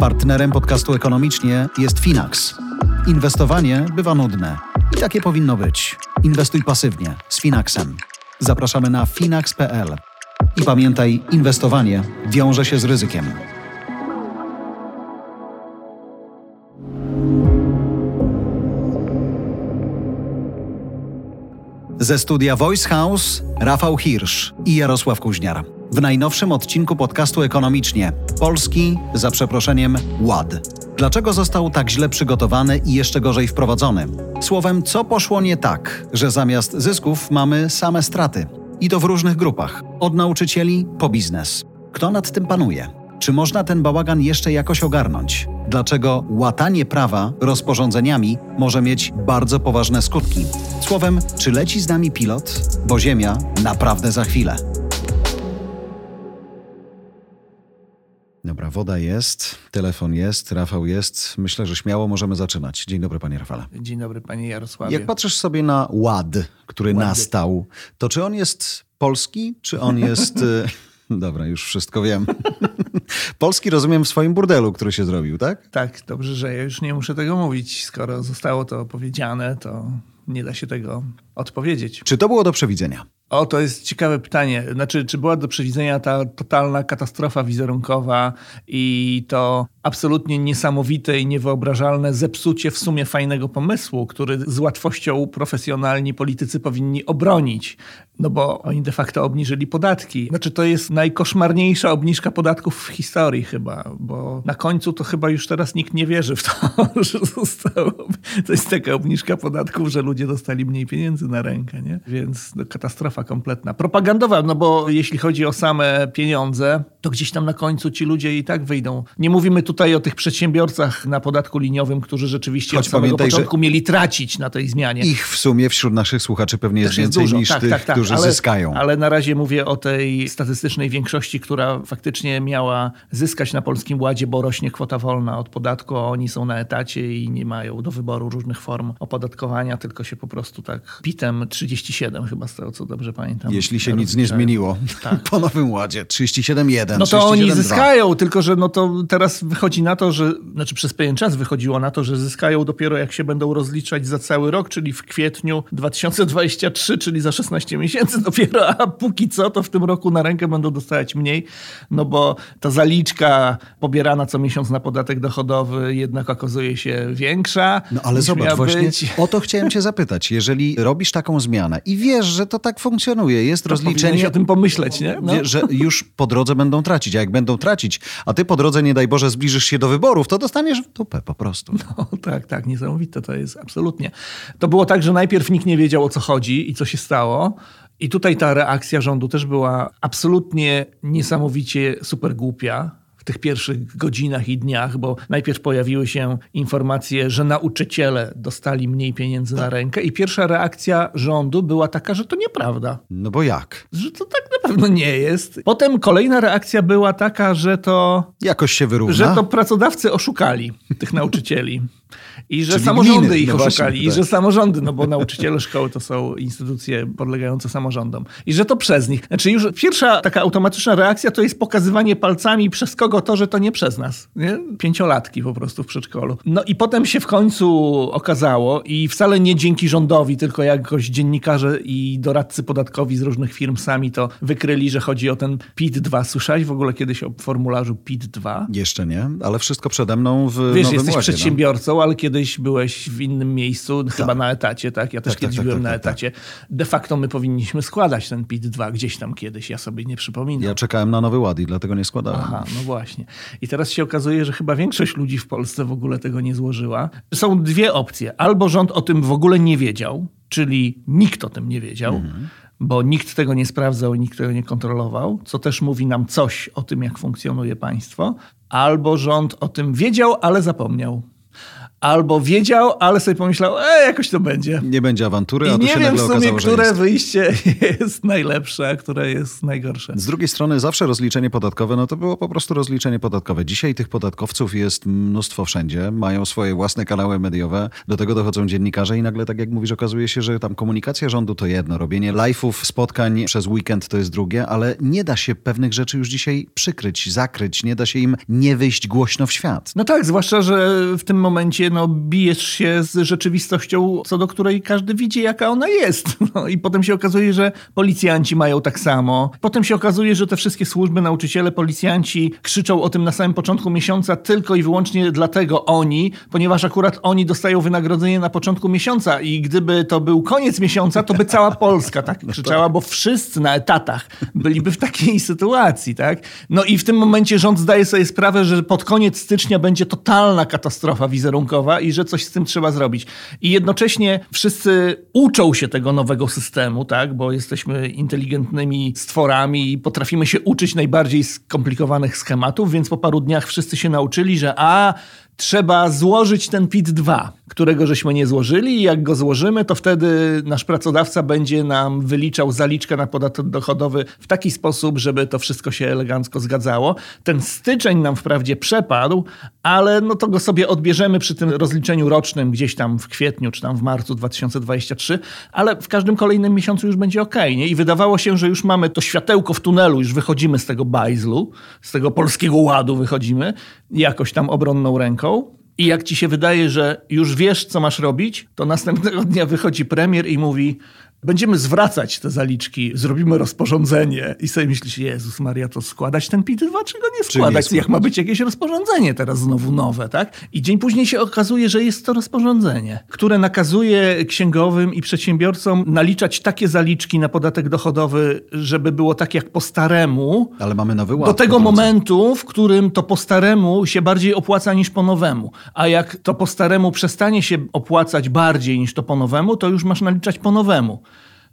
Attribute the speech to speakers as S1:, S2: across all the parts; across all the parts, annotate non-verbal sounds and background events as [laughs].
S1: Partnerem podcastu Ekonomicznie jest Finax. Inwestowanie bywa nudne i takie powinno być. Inwestuj pasywnie z Finaxem. Zapraszamy na finax.pl. I pamiętaj, inwestowanie wiąże się z ryzykiem. Ze studia Voice House Rafał Hirsch i Jarosław Kuźniar. W najnowszym odcinku podcastu Ekonomicznie Polski, za przeproszeniem, ład. Dlaczego został tak źle przygotowany i jeszcze gorzej wprowadzony? Słowem, co poszło nie tak, że zamiast zysków mamy same straty? I to w różnych grupach, od nauczycieli po biznes. Kto nad tym panuje? Czy można ten bałagan jeszcze jakoś ogarnąć? Dlaczego łatanie prawa rozporządzeniami może mieć bardzo poważne skutki? Słowem, czy leci z nami pilot? Bo Ziemia naprawdę za chwilę. Dobra, woda jest, telefon jest, Rafał jest. Myślę, że śmiało możemy zaczynać. Dzień dobry, panie Rafale.
S2: Dzień dobry, panie Jarosławie.
S1: Jak patrzysz sobie na ład, który Łady. nastał, to czy on jest polski, czy on jest... [laughs] Y, Dobra, już wszystko wiem. [laughs] Polski rozumiem w swoim burdelu, który się zrobił, tak?
S2: Tak, dobrze, że ja już nie muszę tego mówić. Skoro zostało to powiedziane, to nie da się tego odpowiedzieć.
S1: Czy to było do przewidzenia?
S2: O, to jest ciekawe pytanie. Znaczy, czy była do przewidzenia ta totalna katastrofa wizerunkowa i to absolutnie niesamowite i niewyobrażalne zepsucie w sumie fajnego pomysłu, który z łatwością profesjonalni politycy powinni obronić, no bo oni de facto obniżyli podatki. Znaczy, to jest najkoszmarniejsza obniżka podatków w historii chyba, bo na końcu to chyba już teraz nikt nie wierzy w to, [laughs] że zostało. To jest taka obniżka podatków, że ludzie dostali mniej pieniędzy na rękę, nie? Więc no, katastrofa kompletna. Propagandowa, no bo jeśli chodzi o same pieniądze, to gdzieś tam na końcu ci ludzie i tak wyjdą. Nie mówimy tutaj o tych przedsiębiorcach na podatku liniowym, którzy rzeczywiście Choć od samego początku mieli tracić na tej zmianie.
S1: Ich w sumie wśród naszych słuchaczy pewnie jest więcej jest niż tak, tych, tak, tak. którzy
S2: ale,
S1: zyskają.
S2: Ale na razie mówię o tej statystycznej większości, która faktycznie miała zyskać na Polskim Ładzie, bo rośnie kwota wolna od podatku, a oni są na etacie i nie mają do wyboru różnych form opodatkowania, tylko się po prostu tak pitem 37 chyba z tego co dobrze pamiętam.
S1: Jeśli się nic nie zmieniło tak. [laughs] po Nowym Ładzie. 37,1.
S2: No to oni zyskają, tylko że no to teraz wychodzi na to, że, znaczy przez pewien czas wychodziło na to, że zyskają dopiero jak się będą rozliczać za cały rok, czyli w kwietniu 2023, czyli za 16 miesięcy [laughs] dopiero, a póki co to w tym roku na rękę będą dostawać mniej, no bo ta zaliczka pobierana co miesiąc na podatek dochodowy jednak okazuje się większa.
S1: No ale zobacz, właśnie być. o to chciałem cię zapytać. Jeżeli robisz taką zmianę i wiesz, że to tak funkcjonuje. Jest to rozliczenie.
S2: o tym pomyśleć, nie?
S1: No. Że już po drodze będą tracić. A jak będą tracić, a ty po drodze, nie daj Boże, zbliżysz się do wyborów, to dostaniesz tupę po prostu.
S2: No [laughs] tak, tak, niesamowite to jest, absolutnie. To było tak, że najpierw nikt nie wiedział o co chodzi i co się stało. I tutaj ta reakcja rządu też była absolutnie niesamowicie super głupia w tych pierwszych godzinach i dniach, bo najpierw pojawiły się informacje, że nauczyciele dostali mniej pieniędzy tak. na rękę i pierwsza reakcja rządu była taka, że to nieprawda.
S1: No bo jak?
S2: Że to tak na pewno nie jest. Potem kolejna reakcja była taka, że to...
S1: Jakoś się wyrówna.
S2: Że to pracodawcy oszukali tych nauczycieli. I że Czyli samorządy gminy. ich no oszukali, właśnie, i tak. że samorządy, no bo nauczyciele szkoły to są instytucje podlegające samorządom. I że to przez nich. Znaczy już pierwsza taka automatyczna reakcja to jest pokazywanie palcami przez kogo to, że to nie przez nas. Nie? Pięciolatki po prostu w przedszkolu. No i potem się w końcu okazało i wcale nie dzięki rządowi, tylko jakoś dziennikarze i doradcy podatkowi z różnych firm sami to wykryli, że chodzi o ten PIT-2. Słyszałeś w ogóle kiedyś o formularzu PIT-2?
S1: Jeszcze nie, ale wszystko przede mną w
S2: Wiesz,
S1: Nowym
S2: jesteś
S1: Ładzie,
S2: przedsiębiorcą, no. Ale kiedyś byłeś w innym miejscu, tak. chyba na etacie, tak? Ja też tak, tak kiedyś tak, byłem tak, na tak, etacie. De facto my powinniśmy składać ten PIT-2 gdzieś tam kiedyś, ja sobie nie przypominam.
S1: Ja czekałem na Nowy Ład i dlatego nie składałem.
S2: Aha, no właśnie. I teraz się okazuje, że chyba większość ludzi w Polsce w ogóle tego nie złożyła. Są dwie opcje. Albo rząd o tym w ogóle nie wiedział, czyli nikt o tym nie wiedział, mhm bo nikt tego nie sprawdzał, nikt tego nie kontrolował, co też mówi nam coś o tym, jak funkcjonuje państwo, albo rząd o tym wiedział, ale zapomniał. Albo wiedział, ale sobie pomyślał, e, jakoś to będzie.
S1: Nie będzie awantury,
S2: I
S1: a tu
S2: nie
S1: się
S2: wiem w sumie,
S1: okazało,
S2: które
S1: jest.
S2: wyjście [laughs] jest najlepsze, a które jest najgorsze.
S1: Z drugiej strony zawsze rozliczenie podatkowe, no to było po prostu rozliczenie podatkowe. Dzisiaj tych podatkowców jest mnóstwo wszędzie, mają swoje własne kanały mediowe, do tego dochodzą dziennikarze i nagle, tak jak mówisz, okazuje się, że tam komunikacja rządu to jedno, robienie live'ów, spotkań przez weekend to jest drugie, ale nie da się pewnych rzeczy już dzisiaj przykryć, zakryć, nie da się im nie wyjść głośno w świat.
S2: No tak, zwłaszcza, że w tym momencie no, bijesz się z rzeczywistością, co do której każdy widzi, jaka ona jest. [laughs] No, I potem się okazuje, że policjanci mają tak samo. Potem się okazuje, że te wszystkie służby, nauczyciele, policjanci krzyczą o tym na samym początku miesiąca tylko i wyłącznie dlatego oni, ponieważ akurat oni dostają wynagrodzenie na początku miesiąca i gdyby to był koniec miesiąca, to by cała [laughs] Polska tak krzyczała, bo wszyscy na etatach byliby w takiej sytuacji, tak? No i w tym momencie rząd zdaje sobie sprawę, że pod koniec stycznia będzie totalna katastrofa wizerunkowa i że coś z tym trzeba zrobić. I jednocześnie wszyscy uczą się tego nowego systemu, tak? Bo jesteśmy inteligentnymi stworami i potrafimy się uczyć najbardziej skomplikowanych schematów, więc po paru dniach wszyscy się nauczyli, że a trzeba złożyć ten PIT-2, którego żeśmy nie złożyli i jak go złożymy, to wtedy nasz pracodawca będzie nam wyliczał zaliczkę na podatek dochodowy w taki sposób, żeby to wszystko się elegancko zgadzało. Ten styczeń nam wprawdzie przepadł, ale no to go sobie odbierzemy przy tym rozliczeniu rocznym gdzieś tam w kwietniu czy tam w marcu 2023, ale w każdym kolejnym miesiącu już będzie ok. Nie? I wydawało się, że już mamy to światełko w tunelu, już wychodzimy z tego bajzlu, z tego polskiego ładu wychodzimy, jakoś tam obronną ręką. I jak ci się wydaje, że już wiesz, co masz robić, to następnego dnia wychodzi premier i mówi: Będziemy zwracać te zaliczki, zrobimy rozporządzenie. I sobie myślisz, Jezus Maria, to składać ten PIT-2, czy go nie składać?
S1: składać?
S2: Jak ma być jakieś rozporządzenie teraz znowu nowe, tak? I dzień później się okazuje, że jest to rozporządzenie, które nakazuje księgowym i przedsiębiorcom naliczać takie zaliczki na podatek dochodowy, żeby było tak jak po staremu,
S1: Ale mamy nowy ład.
S2: do tego momentu, w którym to po staremu się bardziej opłaca niż po nowemu. A jak to po staremu przestanie się opłacać bardziej niż to po nowemu, to już masz naliczać po nowemu.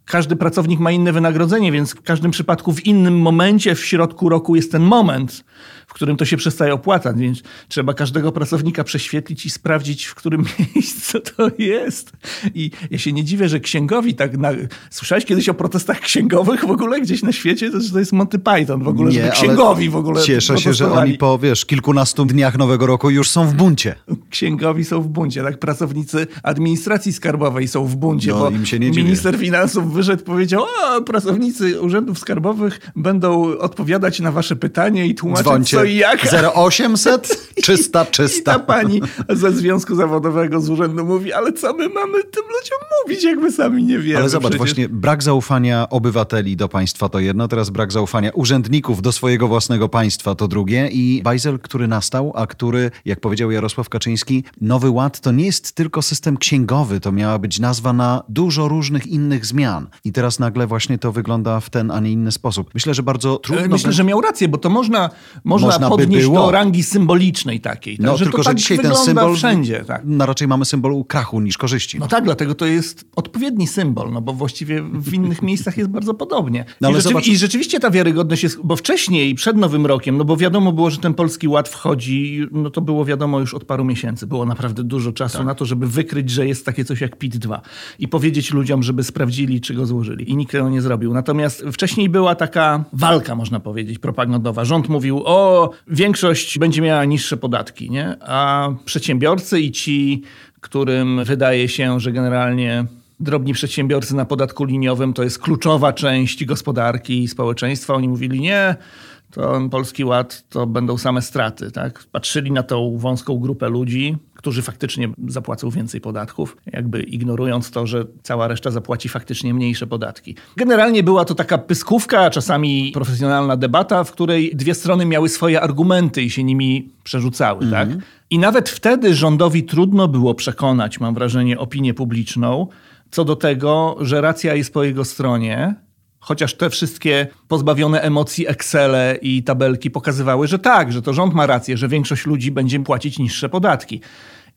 S2: Każdy pracownik ma inne wynagrodzenie, więc w każdym przypadku w innym momencie w środku roku jest ten moment, w którym to się przestaje opłacać, więc trzeba każdego pracownika prześwietlić i sprawdzić, w którym [laughs] miejscu to jest. I ja się nie dziwię, że księgowi tak... Na... Słyszałeś kiedyś o protestach księgowych w ogóle gdzieś na świecie? To, że to jest Monty Python w ogóle, żeby
S1: ale
S2: księgowi w ogóle
S1: Cieszę się, że oni po, wiesz, kilkunastu dniach nowego roku już są w buncie.
S2: Księgowi są w buncie, tak? Pracownicy administracji skarbowej są w buncie,
S1: No,
S2: bo
S1: im się nie dziwię.
S2: minister finansów wyszedł powiedział, a pracownicy urzędów skarbowych będą odpowiadać na wasze pytanie i tłumaczyć
S1: Dzwońcie.
S2: Co i jak.
S1: 0800 czysta,
S2: I ta
S1: czysta.
S2: pani ze Związku Zawodowego z urzędu mówi, ale co my mamy tym ludziom mówić, jak my sami nie wiemy.
S1: Ale zobacz,
S2: przecież.
S1: właśnie brak zaufania obywateli do państwa to jedno, teraz brak zaufania urzędników do swojego własnego państwa to drugie i bajzel, który nastał, a który, jak powiedział Jarosław Kaczyński, Nowy Ład to nie jest tylko system księgowy, to miała być nazwa na dużo różnych innych zmian. I teraz nagle właśnie to wygląda w ten, a nie inny sposób. Myślę, że bardzo trudno...
S2: E, Myślę,
S1: będzie-
S2: że miał rację, bo to można, można,
S1: Można by
S2: podnieść
S1: było.
S2: do rangi symbolicznej takiej. Tak?
S1: No,
S2: że
S1: tylko, że
S2: tak
S1: dzisiaj ten symbol...
S2: wszędzie. Tak.
S1: No, raczej mamy symbol krachu niż korzyści.
S2: No tak, dlatego to jest odpowiedni symbol, no bo właściwie w innych miejscach jest bardzo podobnie.
S1: No
S2: I,
S1: zobacz-
S2: I rzeczywiście ta wiarygodność jest, bo wcześniej, przed Nowym Rokiem, no bo wiadomo było, że ten Polski Ład wchodzi, no to było wiadomo już od paru miesięcy. Było naprawdę dużo czasu
S1: Tak.
S2: na to, żeby wykryć, że jest takie coś jak PIT-2 i powiedzieć ludziom, żeby sprawdzili, czy go złożyli. I nikt tego nie zrobił. Natomiast wcześniej była taka walka, można powiedzieć, propagandowa. Rząd mówił, o, większość będzie miała niższe podatki, nie? A przedsiębiorcy i ci, którym wydaje się, że generalnie drobni przedsiębiorcy na podatku liniowym to jest kluczowa część gospodarki i społeczeństwa. Oni mówili, nie, to Polski Ład to będą same straty. Tak? Patrzyli na tą wąską grupę ludzi, którzy faktycznie zapłacą więcej podatków, jakby ignorując to, że cała reszta zapłaci faktycznie mniejsze podatki. Generalnie była to taka pyskówka, czasami profesjonalna debata, w której dwie strony miały swoje argumenty i się nimi przerzucały. Tak? I nawet wtedy rządowi trudno było przekonać, mam wrażenie, opinię publiczną co do tego, że racja jest po jego stronie, Chociaż te wszystkie pozbawione emocji Excele i tabelki pokazywały, że tak, że to rząd ma rację, że większość ludzi będzie płacić niższe podatki.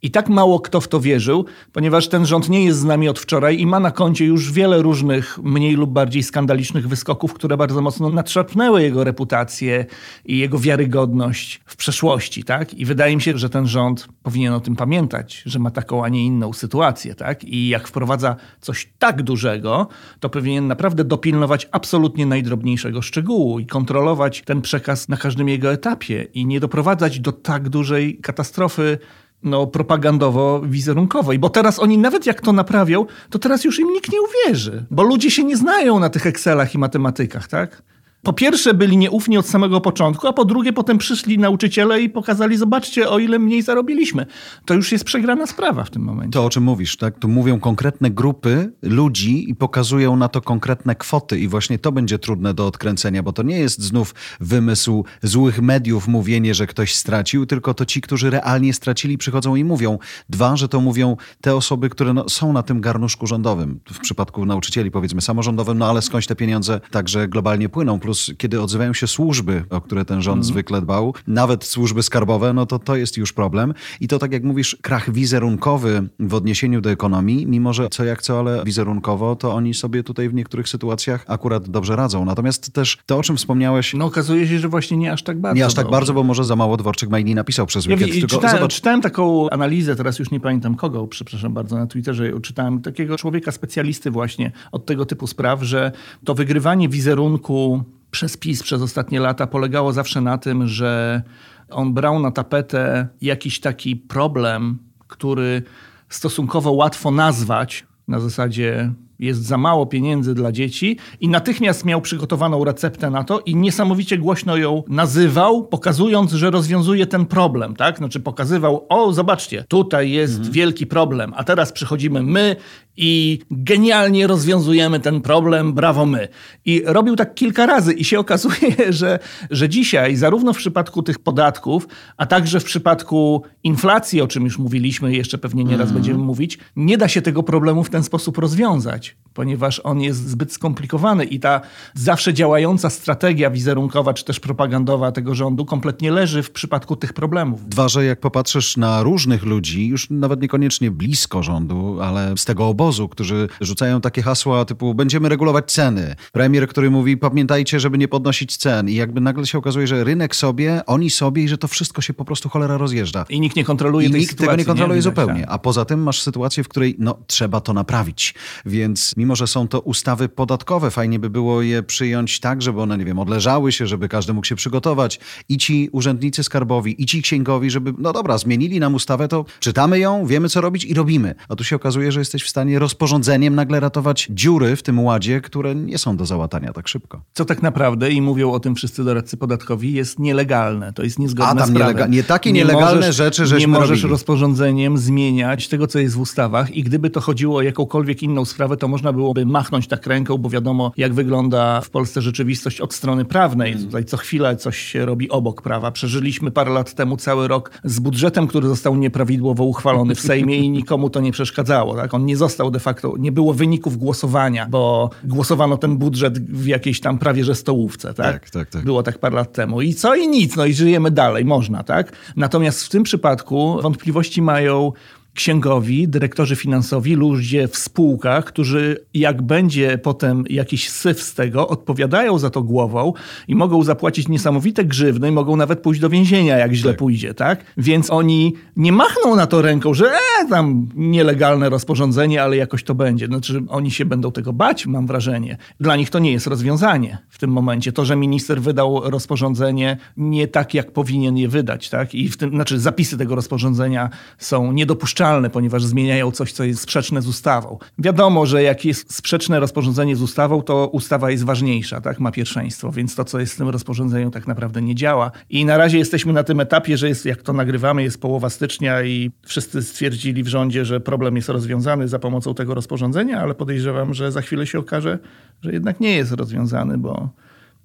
S2: I tak mało kto w to wierzył, ponieważ ten rząd nie jest z nami od wczoraj i ma na koncie już wiele różnych mniej lub bardziej skandalicznych wyskoków, które bardzo mocno nadszarpnęły jego reputację i jego wiarygodność w przeszłości. Tak? I wydaje mi się, że ten rząd powinien o tym pamiętać, że ma taką, a nie inną sytuację. Tak? I jak wprowadza coś tak dużego, to powinien naprawdę dopilnować absolutnie najdrobniejszego szczegółu i kontrolować ten przekaz na każdym jego etapie i nie doprowadzać do tak dużej katastrofy no, propagandowo-wizerunkowej. Bo teraz oni nawet jak to naprawią, to teraz już im nikt nie uwierzy. Bo ludzie się nie znają na tych Excelach i matematykach, tak? Po pierwsze byli nieufni od samego początku, a po drugie potem przyszli nauczyciele i pokazali, zobaczcie, o ile mniej zarobiliśmy. To już jest przegrana sprawa w tym momencie.
S1: To o czym mówisz, tak? Tu mówią konkretne grupy ludzi i pokazują na to konkretne kwoty i właśnie to będzie trudne do odkręcenia, bo to nie jest znów wymysł złych mediów mówienie, że ktoś stracił, tylko to ci, którzy realnie stracili przychodzą i mówią. Dwa, że to mówią te osoby, które no, są na tym garnuszku rządowym. W przypadku nauczycieli powiedzmy samorządowym, no ale skądś te pieniądze także globalnie płyną plus kiedy odzywają się służby, o które ten rząd mm. zwykle dbał, nawet służby skarbowe, no to to jest już problem. I to tak jak mówisz, krach wizerunkowy w odniesieniu do ekonomii, mimo że co jak co, ale wizerunkowo, to oni sobie tutaj w niektórych sytuacjach akurat dobrze radzą. Natomiast też to, o czym wspomniałeś...
S2: No okazuje się, że właśnie nie aż tak bardzo.
S1: Nie aż tak dobrze. bardzo, bo może za mało Dworczyk Majni napisał przez weekend. Ja,
S2: Tylko czytałem, zobacz... czytałem taką analizę, teraz już nie pamiętam kogo, przepraszam bardzo, na Twitterze czytałem takiego człowieka specjalisty właśnie od tego typu spraw, że to wygrywanie wizerunku przez PiS przez ostatnie lata polegało zawsze na tym, że on brał na tapetę jakiś taki problem, który stosunkowo łatwo nazwać na zasadzie jest za mało pieniędzy dla dzieci i natychmiast miał przygotowaną receptę na to i niesamowicie głośno ją nazywał, pokazując, że rozwiązuje ten problem, tak? Znaczy pokazywał, o zobaczcie, tutaj jest mhm. wielki problem, a teraz przychodzimy my i genialnie rozwiązujemy ten problem, brawo my. I robił tak kilka razy i się okazuje, [laughs] że, że dzisiaj zarówno w przypadku tych podatków, a także w przypadku inflacji, o czym już mówiliśmy i jeszcze pewnie nieraz mm. będziemy mówić, nie da się tego problemu w ten sposób rozwiązać, ponieważ on jest zbyt skomplikowany i ta zawsze działająca strategia wizerunkowa czy też propagandowa tego rządu kompletnie leży w przypadku tych problemów.
S1: Dwa, że jak popatrzysz na różnych ludzi, już nawet niekoniecznie blisko rządu, ale z tego obozu, obozu, którzy rzucają takie hasła typu będziemy regulować ceny. Premier, który mówi pamiętajcie, żeby nie podnosić cen i jakby nagle się okazuje, że rynek sobie, oni sobie i że to wszystko się po prostu cholera rozjeżdża.
S2: I nikt nie kontroluje I tej
S1: nikt
S2: sytuacji.
S1: tego nie kontroluje nie? zupełnie. Tak. A poza tym masz sytuację, w której no, trzeba to naprawić. Więc mimo, że są to ustawy podatkowe, fajnie by było je przyjąć tak, żeby one, nie wiem, odleżały się, żeby każdy mógł się przygotować. I ci urzędnicy skarbowi, i ci księgowi, żeby, no dobra, zmienili nam ustawę, to czytamy ją, wiemy co robić i robimy. A tu się okazuje, że jesteś w stanie rozporządzeniem nagle ratować dziury w tym ładzie, które nie są do załatania tak szybko.
S2: Co tak naprawdę, i mówią o tym wszyscy doradcy podatkowi, jest nielegalne. To jest niezgodne
S1: A, tam
S2: z
S1: nielega- nie takie nielegalne
S2: możesz,
S1: rzeczy, że
S2: Nie możesz
S1: robili.
S2: rozporządzeniem zmieniać tego, co jest w ustawach i gdyby to chodziło o jakąkolwiek inną sprawę, to można byłoby machnąć tak ręką, bo wiadomo, jak wygląda w Polsce rzeczywistość od strony prawnej. Hmm. Tutaj co chwilę coś się robi obok prawa. Przeżyliśmy parę lat temu cały rok z budżetem, który został nieprawidłowo uchwalony w Sejmie i nikomu to nie przeszkadzało. Tak? On nie został de facto, nie było wyników głosowania, bo głosowano ten budżet w jakiejś tam prawie że stołówce. Tak?
S1: Tak, tak, tak.
S2: Było tak parę lat temu. I co i nic, no i żyjemy dalej, można, tak? Natomiast w tym przypadku wątpliwości mają księgowi, dyrektorzy finansowi, ludzie w spółkach, którzy jak będzie potem jakiś syf z tego, odpowiadają za to głową i mogą zapłacić niesamowite grzywny i mogą nawet pójść do więzienia, jak źle tak. pójdzie, tak? Więc oni nie machną na to ręką, że e, tam nielegalne rozporządzenie, ale jakoś to będzie. Znaczy oni się będą tego bać, mam wrażenie. Dla nich to nie jest rozwiązanie w tym momencie. To, że minister wydał rozporządzenie nie tak, jak powinien je wydać, tak? I w tym, znaczy zapisy tego rozporządzenia są niedopuszczalne ponieważ zmieniają coś, co jest sprzeczne z ustawą. Wiadomo, że jak jest sprzeczne rozporządzenie z ustawą, to ustawa jest ważniejsza, tak? ma pierwszeństwo, więc to, co jest w tym rozporządzeniu, tak naprawdę nie działa. I na razie jesteśmy na tym etapie, że jest, jak to nagrywamy, jest połowa stycznia i wszyscy stwierdzili w rządzie, że problem jest rozwiązany za pomocą tego rozporządzenia, ale podejrzewam, że za chwilę się okaże, że jednak nie jest rozwiązany, bo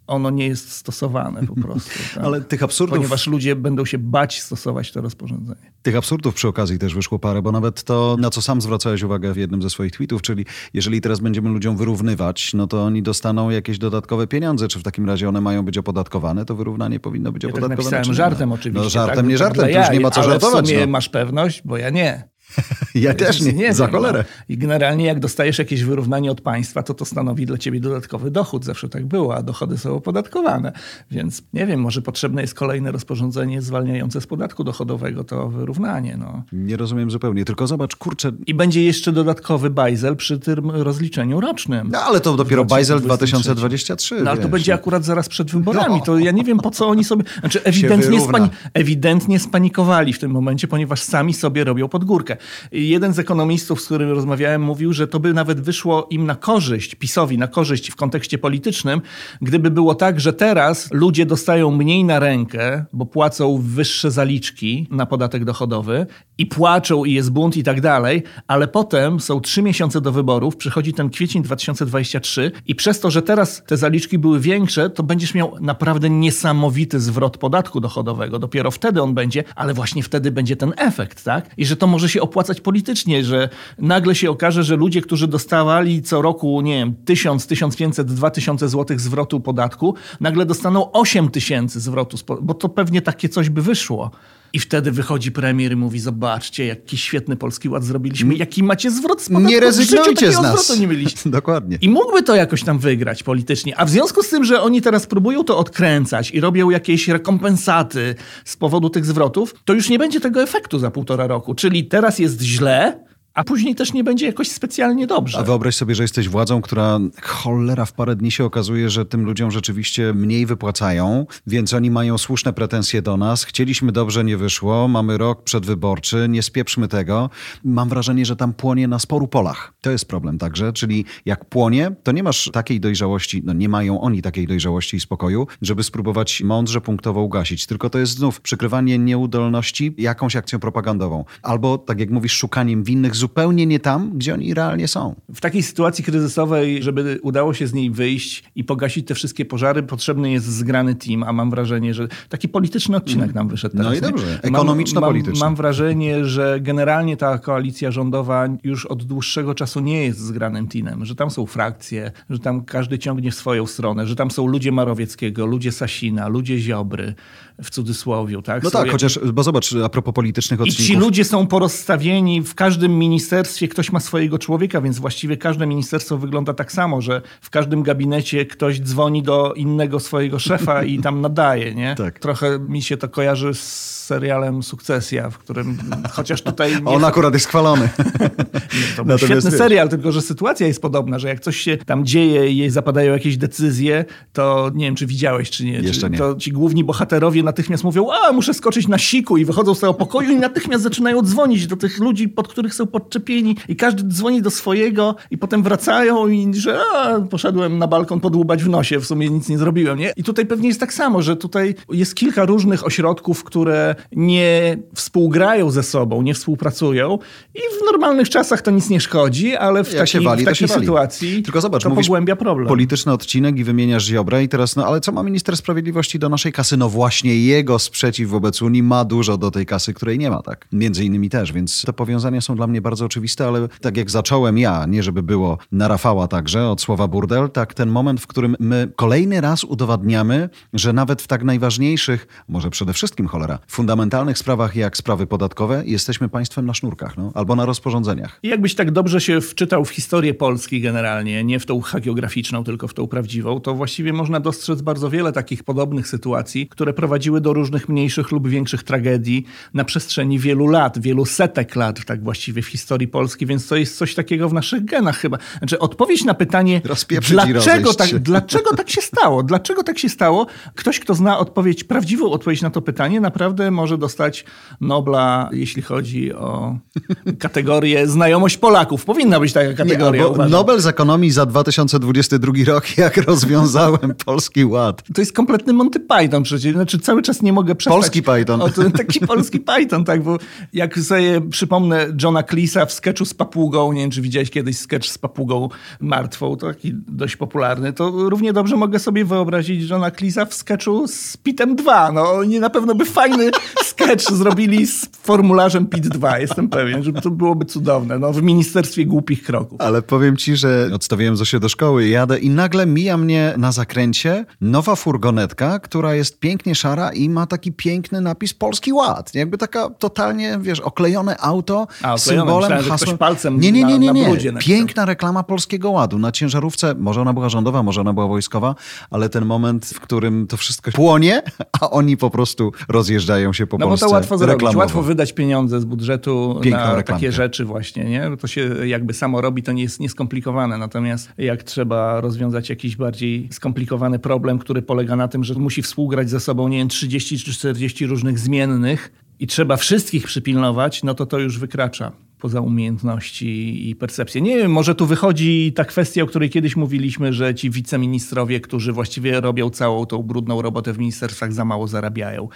S2: ono nie jest stosowane po prostu. [laughs] Tak?
S1: Ale tych absurdów...
S2: Ponieważ ludzie będą się bać stosować to rozporządzenie.
S1: Tych absurdów przy okazji też wyszło parę, bo nawet to, na co sam zwracałeś uwagę w jednym ze swoich tweetów, czyli jeżeli teraz będziemy ludziom wyrównywać, no to oni dostaną jakieś dodatkowe pieniądze. Czy w takim razie one mają być opodatkowane? To wyrównanie powinno być
S2: ja
S1: opodatkowane.
S2: Tak napisałem żartem oczywiście.
S1: No żartem,
S2: tak?
S1: nie żartem, to już nie ma co
S2: ale
S1: żartować.
S2: w sumie
S1: no.
S2: masz pewność, bo ja nie. [laughs]
S1: Ja też nie, nie za cholerę.
S2: No. I generalnie jak dostajesz jakieś wyrównanie od państwa, to to stanowi dla ciebie dodatkowy dochód. Zawsze tak było, a dochody są opodatkowane. Więc nie wiem, może potrzebne jest kolejne rozporządzenie zwalniające z podatku dochodowego to wyrównanie. No.
S1: Nie rozumiem zupełnie, tylko zobacz, kurczę...
S2: I będzie jeszcze dodatkowy bajzel przy tym rozliczeniu rocznym.
S1: No ale to dopiero bajzel 2023.
S2: No ale to będzie akurat zaraz przed wyborami.
S1: No.
S2: To ja nie wiem, po co oni sobie... [laughs] Znaczy ewidentnie, spani... ewidentnie spanikowali w tym momencie, ponieważ sami sobie robią pod górkę. Jeden z ekonomistów, z którym rozmawiałem, mówił, że to by nawet wyszło im na korzyść, PiSowi na korzyść w kontekście politycznym, gdyby było tak, że teraz ludzie dostają mniej na rękę, bo płacą wyższe zaliczki na podatek dochodowy i płaczą i jest bunt i tak dalej, ale potem są trzy miesiące do wyborów, przychodzi ten kwiecień 2023 i przez to, że teraz te zaliczki były większe, to będziesz miał naprawdę niesamowity zwrot podatku dochodowego. Dopiero wtedy on będzie, ale właśnie wtedy będzie ten efekt, tak? I że to może się opłacać politycznie, że nagle się okaże, że ludzie, którzy dostawali co roku, nie wiem, 1000, 1500, 2000 złotych zwrotu podatku, nagle dostaną 8 tysięcy zwrotu, bo to pewnie takie coś by wyszło. I wtedy wychodzi premier i mówi, zobaczcie, jaki świetny Polski Ład zrobiliśmy, jaki macie zwrot z podatku.
S1: Nie rezygnujcie z nas.
S2: Nie mieliście. [laughs]
S1: Dokładnie.
S2: I mógłby to jakoś tam wygrać politycznie. A w związku z tym, że oni teraz próbują to odkręcać i robią jakieś rekompensaty z powodu tych zwrotów, to już nie będzie tego efektu za półtora roku. Czyli teraz jest źle, a później też nie będzie jakoś specjalnie dobrze.
S1: A wyobraź sobie, że jesteś władzą, która cholera w parę dni się okazuje, że tym ludziom rzeczywiście mniej wypłacają, więc oni mają słuszne pretensje do nas. Chcieliśmy dobrze, nie wyszło, mamy rok przedwyborczy, nie spieprzmy tego. Mam wrażenie, że tam płonie na sporu polach. To jest problem także, czyli jak płonie, to nie masz takiej dojrzałości, no nie mają oni takiej dojrzałości i spokoju, żeby spróbować mądrze punktowo ugasić. Tylko to jest znów przykrywanie nieudolności jakąś akcją propagandową. Albo, tak jak mówisz, szukaniem winnych zupełnie nie tam, gdzie oni realnie są.
S2: W takiej sytuacji kryzysowej, żeby udało się z niej wyjść i pogasić te wszystkie pożary, potrzebny jest zgrany team, a mam wrażenie, że taki polityczny odcinek nam wyszedł teraz.
S1: No i dobrze, ekonomiczno-polityczny.
S2: Mam, mam, wrażenie, że generalnie ta koalicja rządowa już od dłuższego czasu nie jest zgranym teamem, że tam są frakcje, że tam każdy ciągnie w swoją stronę, że tam są ludzie Marowieckiego, ludzie Sasina, ludzie Ziobry, w cudzysłowiu. Tak?
S1: No
S2: są
S1: tak,
S2: jak...
S1: chociaż, bo zobacz, a propos politycznych odcinków.
S2: I ci ludzie są porozstawieni, w każdym ministerstwie ktoś ma swojego człowieka, więc właściwie każde ministerstwo wygląda tak samo, że w każdym gabinecie ktoś dzwoni do innego swojego szefa i tam nadaje, nie? [laughs]
S1: Tak.
S2: Trochę mi się to kojarzy z serialem Sukcesja, w którym chociaż tutaj... [laughs] Nie...
S1: On akurat jest chwalony. [laughs]
S2: to był świetny serial, tylko że sytuacja jest podobna, że jak coś się tam dzieje i zapadają jakieś decyzje, to nie wiem, czy widziałeś, czy nie.
S1: Jeszcze
S2: czy,
S1: nie.
S2: To ci główni bohaterowie natychmiast mówią, a muszę skoczyć na siku i wychodzą z tego pokoju i natychmiast zaczynają dzwonić do tych ludzi, pod których są podczepieni i każdy dzwoni do swojego i potem wracają i że a, poszedłem na balkon podłubać w nosie, w sumie nic nie zrobiłem, nie? I tutaj pewnie jest tak samo, że tutaj jest kilka różnych ośrodków, które nie współgrają ze sobą, nie współpracują i w normalnych czasach to nic nie szkodzi, ale w,
S1: Jak
S2: taki,
S1: się wali,
S2: w takiej
S1: wali.
S2: sytuacji
S1: Tylko zobacz,
S2: to pogłębia problem.
S1: Polityczny odcinek i wymieniasz Ziobrę i teraz, no ale co ma minister sprawiedliwości do naszej kasy? No właśnie jego sprzeciw wobec Unii ma dużo do tej kasy, której nie ma, tak? Między innymi też, więc te powiązania są dla mnie bardzo oczywiste, ale tak jak zacząłem ja, nie żeby było na Rafała także, od słowa burdel, tak ten moment, w którym my kolejny raz udowadniamy, że nawet w tak najważniejszych, może przede wszystkim cholera, fundamentalnych sprawach jak sprawy podatkowe, jesteśmy państwem na sznurkach, no, albo na rozporządzeniach.
S2: I jakbyś tak dobrze się wczytał w historię Polski generalnie, nie w tą hagiograficzną, tylko w tą prawdziwą, to właściwie można dostrzec bardzo wiele takich podobnych sytuacji, które prowadziły do różnych mniejszych lub większych tragedii na przestrzeni wielu lat, wielu setek lat, tak właściwie w historii Polski, więc to jest coś takiego w naszych genach chyba. Znaczy odpowiedź na pytanie, dlaczego tak,
S1: się.
S2: dlaczego tak się stało? Dlaczego tak się stało? Ktoś, kto zna odpowiedź, prawdziwą odpowiedź na to pytanie, naprawdę może dostać Nobla, jeśli chodzi o kategorię znajomość Polaków. Powinna być taka kategoria. uważam.
S1: Nobel z ekonomii za 2022 rok, jak rozwiązałem Polski Ład.
S2: To jest kompletny Monty Python przecież. Znaczy cały czas nie mogę przestać.
S1: Polski Python.
S2: O, taki polski Python, tak, bo jak sobie przypomnę Johna Cleese Klisa w sketchu z papugą, nie wiem czy widziałeś kiedyś sketch z papugą martwą, to taki dość popularny, to równie dobrze mogę sobie wyobrazić Johna Klisa w sketchu z Pitem 2. No oni na pewno by fajny [laughs] sketch zrobili z formularzem PIT 2, jestem pewien, że to byłoby cudowne, no w Ministerstwie Głupich Kroków.
S1: Ale powiem ci, że odstawiłem Zosię do szkoły, jadę i nagle mija mnie na zakręcie nowa furgonetka, która jest pięknie szara i ma taki piękny napis Polski Ład. Jakby taka totalnie, wiesz, oklejone auto
S2: A,
S1: z symbolem,
S2: Myślałem,
S1: hasłem.
S2: palcem
S1: nie, nie, nie, nie, nie.
S2: napisał.
S1: Piękna reklama Polskiego Ładu na ciężarówce. Może ona była rządowa, może ona była wojskowa, ale ten moment, w którym to wszystko płonie, a oni po prostu rozjeżdżają się po
S2: No bo
S1: Polsce
S2: to łatwo zrobić.
S1: reklamowo.
S2: Łatwo wydać pieniądze z budżetu
S1: Piękną
S2: na
S1: reklamkę.
S2: takie rzeczy właśnie, nie? To się jakby samo robi, to nie jest nieskomplikowane. Natomiast jak trzeba rozwiązać jakiś bardziej skomplikowany problem, który polega na tym, że musi współgrać ze sobą, nie wiem, 30 czy 40 różnych zmiennych i trzeba wszystkich przypilnować, no to to już wykracza poza umiejętności i percepcję. Nie wiem, może tu wychodzi ta kwestia, o której kiedyś mówiliśmy, że ci wiceministrowie, którzy właściwie robią całą tą brudną robotę w ministerstwach, za mało zarabiają.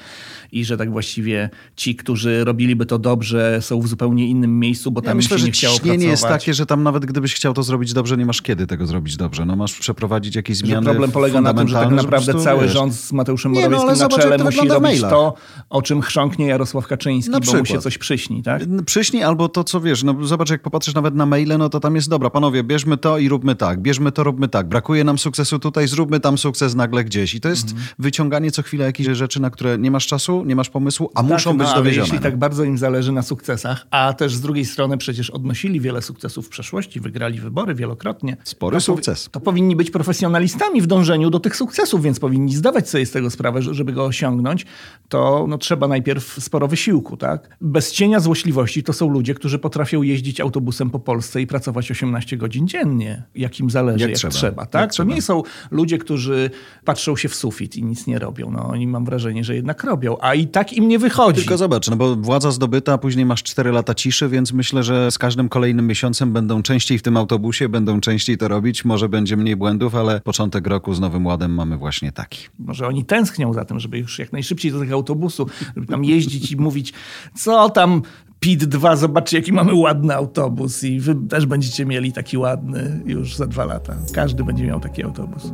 S2: I że tak właściwie ci, którzy robiliby to dobrze, są w zupełnie innym miejscu, bo tam
S1: Ja myślę,
S2: się
S1: że
S2: nie chciało pracować.
S1: jest takie, że tam nawet gdybyś chciał to zrobić dobrze, nie masz kiedy tego zrobić dobrze. No masz przeprowadzić jakieś
S2: Że
S1: zmiany
S2: problem polega na tym, że tak naprawdę
S1: prostu,
S2: cały
S1: wiesz,
S2: rząd z Mateuszem
S1: Nie, no,
S2: Morawieckim
S1: ale
S2: na
S1: zobacz,
S2: czele musi robić to, o czym chrząknie Jarosław Kaczyński,
S1: Na
S2: bo mu się coś przyśni, tak?
S1: Przyśnij albo to, co wiesz, no zobacz, jak popatrzysz nawet na maile, no to tam jest dobra, panowie, bierzmy to i róbmy tak, bierzmy to, róbmy tak, brakuje nam sukcesu tutaj, zróbmy tam sukces nagle gdzieś. I to jest
S2: Mhm.
S1: wyciąganie co chwilę jakichś rzeczy, na które nie masz czasu, nie masz pomysłu, a muszą
S2: tak,
S1: być
S2: no,
S1: dowiezione.
S2: Jeśli
S1: no.
S2: tak bardzo im zależy na sukcesach, a też z drugiej strony przecież odnosili wiele sukcesów w przeszłości, wygrali wybory wielokrotnie.
S1: Spory
S2: to
S1: sukces.
S2: To powinni być profesjonalistami w dążeniu do tych sukcesów, więc powinni zdawać sobie z tego sprawę, że żeby go osiągnąć, to no, trzeba najpierw sporo wysiłku. Tak? Bez cienia złośliwości to są ludzie, którzy potrafią jeździć autobusem po Polsce i pracować 18 godzin dziennie, jak im zależy,
S1: Jak
S2: jak,
S1: trzeba.
S2: trzeba. tak?
S1: Jak
S2: to
S1: trzeba.
S2: nie są ludzie, którzy patrzą się w sufit i nic nie robią. No, oni mam wrażenie, że jednak robią, a i tak im nie wychodzi.
S1: Tylko zobacz, no bo władza zdobyta, później masz 4 lata ciszy, więc myślę, że z każdym kolejnym miesiącem będą częściej w tym autobusie, będą częściej to robić, może będzie mniej błędów, ale początek roku z Nowym Ładem mamy właśnie taki.
S2: Może oni tęsknią za tym, żeby już jak najszybciej do tego autobusu, żeby tam jeździć i mówić, co tam PIT 2, zobaczcie jaki mamy ładny autobus i wy też będziecie mieli taki ładny już za dwa lata. Każdy będzie miał taki autobus.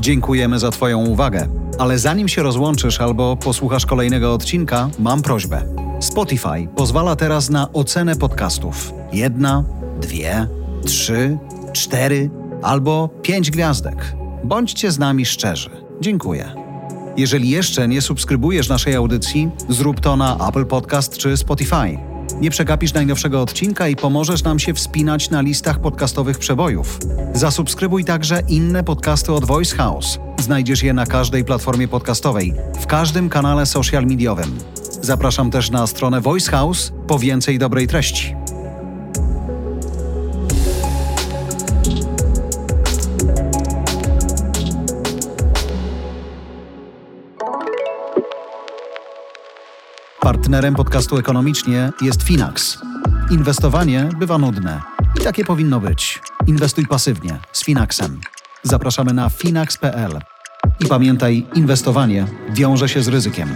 S1: Dziękujemy za Twoją uwagę. Ale zanim się rozłączysz albo posłuchasz kolejnego odcinka, mam prośbę. Spotify pozwala teraz na ocenę podcastów. Jedna, dwie, trzy, cztery albo pięć gwiazdek. Bądźcie z nami szczerzy. Dziękuję. Jeżeli jeszcze nie subskrybujesz naszej audycji, zrób to na Apple Podcast czy Spotify. Nie przegapisz najnowszego odcinka i pomożesz nam się wspinać na listach podcastowych przebojów. Zasubskrybuj także inne podcasty od Voice House. Znajdziesz je na każdej platformie podcastowej, w każdym kanale social mediowym. Zapraszam też na stronę Voice House po więcej dobrej treści. Partnerem podcastu ekonomicznie jest Finax. Inwestowanie bywa nudne i takie powinno być. Inwestuj pasywnie z Finaxem. Zapraszamy na finax.pl. I pamiętaj, inwestowanie wiąże się z ryzykiem.